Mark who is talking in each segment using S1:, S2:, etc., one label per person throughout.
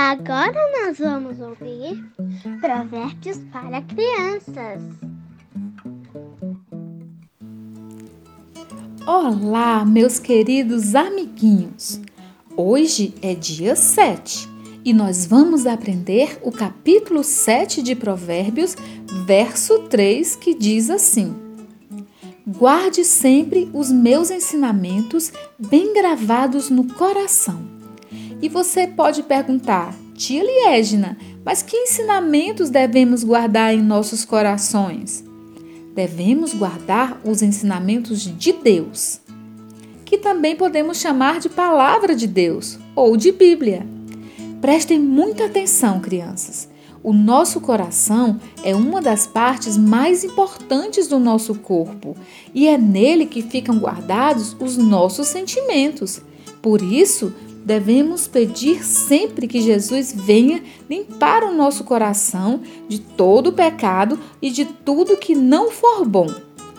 S1: Agora nós vamos ouvir Provérbios para Crianças.
S2: Olá, meus queridos amiguinhos! Hoje é dia 7 e nós vamos aprender o capítulo 7 de Provérbios, verso 3, que diz assim: Guarde sempre os meus ensinamentos bem gravados no coração e você pode perguntar, tia Liégina, mas que ensinamentos devemos guardar em nossos corações? Devemos guardar os ensinamentos de Deus, que também podemos chamar de palavra de Deus ou de Bíblia. Prestem muita atenção, crianças. O nosso coração é uma das partes mais importantes do nosso corpo e é nele que ficam guardados os nossos sentimentos. Por isso, devemos pedir sempre que Jesus venha limpar o nosso coração de todo o pecado e de tudo que não for bom.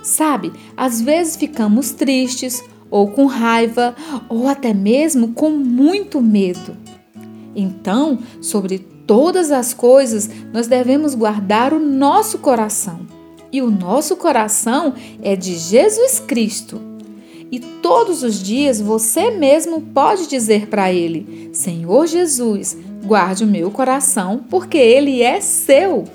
S2: Sabe, às vezes ficamos tristes, ou com raiva, ou até mesmo com muito medo. Então, sobre todas as coisas, nós devemos guardar o nosso coração. E o nosso coração é de Jesus Cristo. E todos os dias você mesmo pode dizer para ele: Senhor Jesus, guarde o meu coração, porque ele é seu.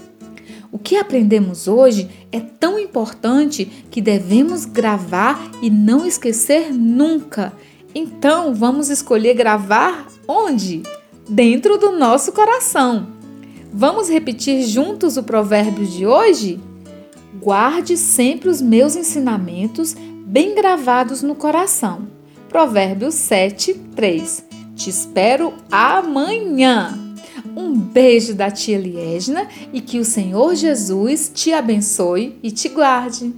S2: O que aprendemos hoje é tão importante que devemos gravar e não esquecer nunca. Então, vamos escolher gravar onde? Dentro do nosso coração. Vamos repetir juntos o provérbio de hoje? Guarde sempre os meus ensinamentos bem gravados no coração. Provérbios 7, 3. Te espero amanhã. Um beijo da tia Liesna e que o Senhor Jesus te abençoe e te guarde.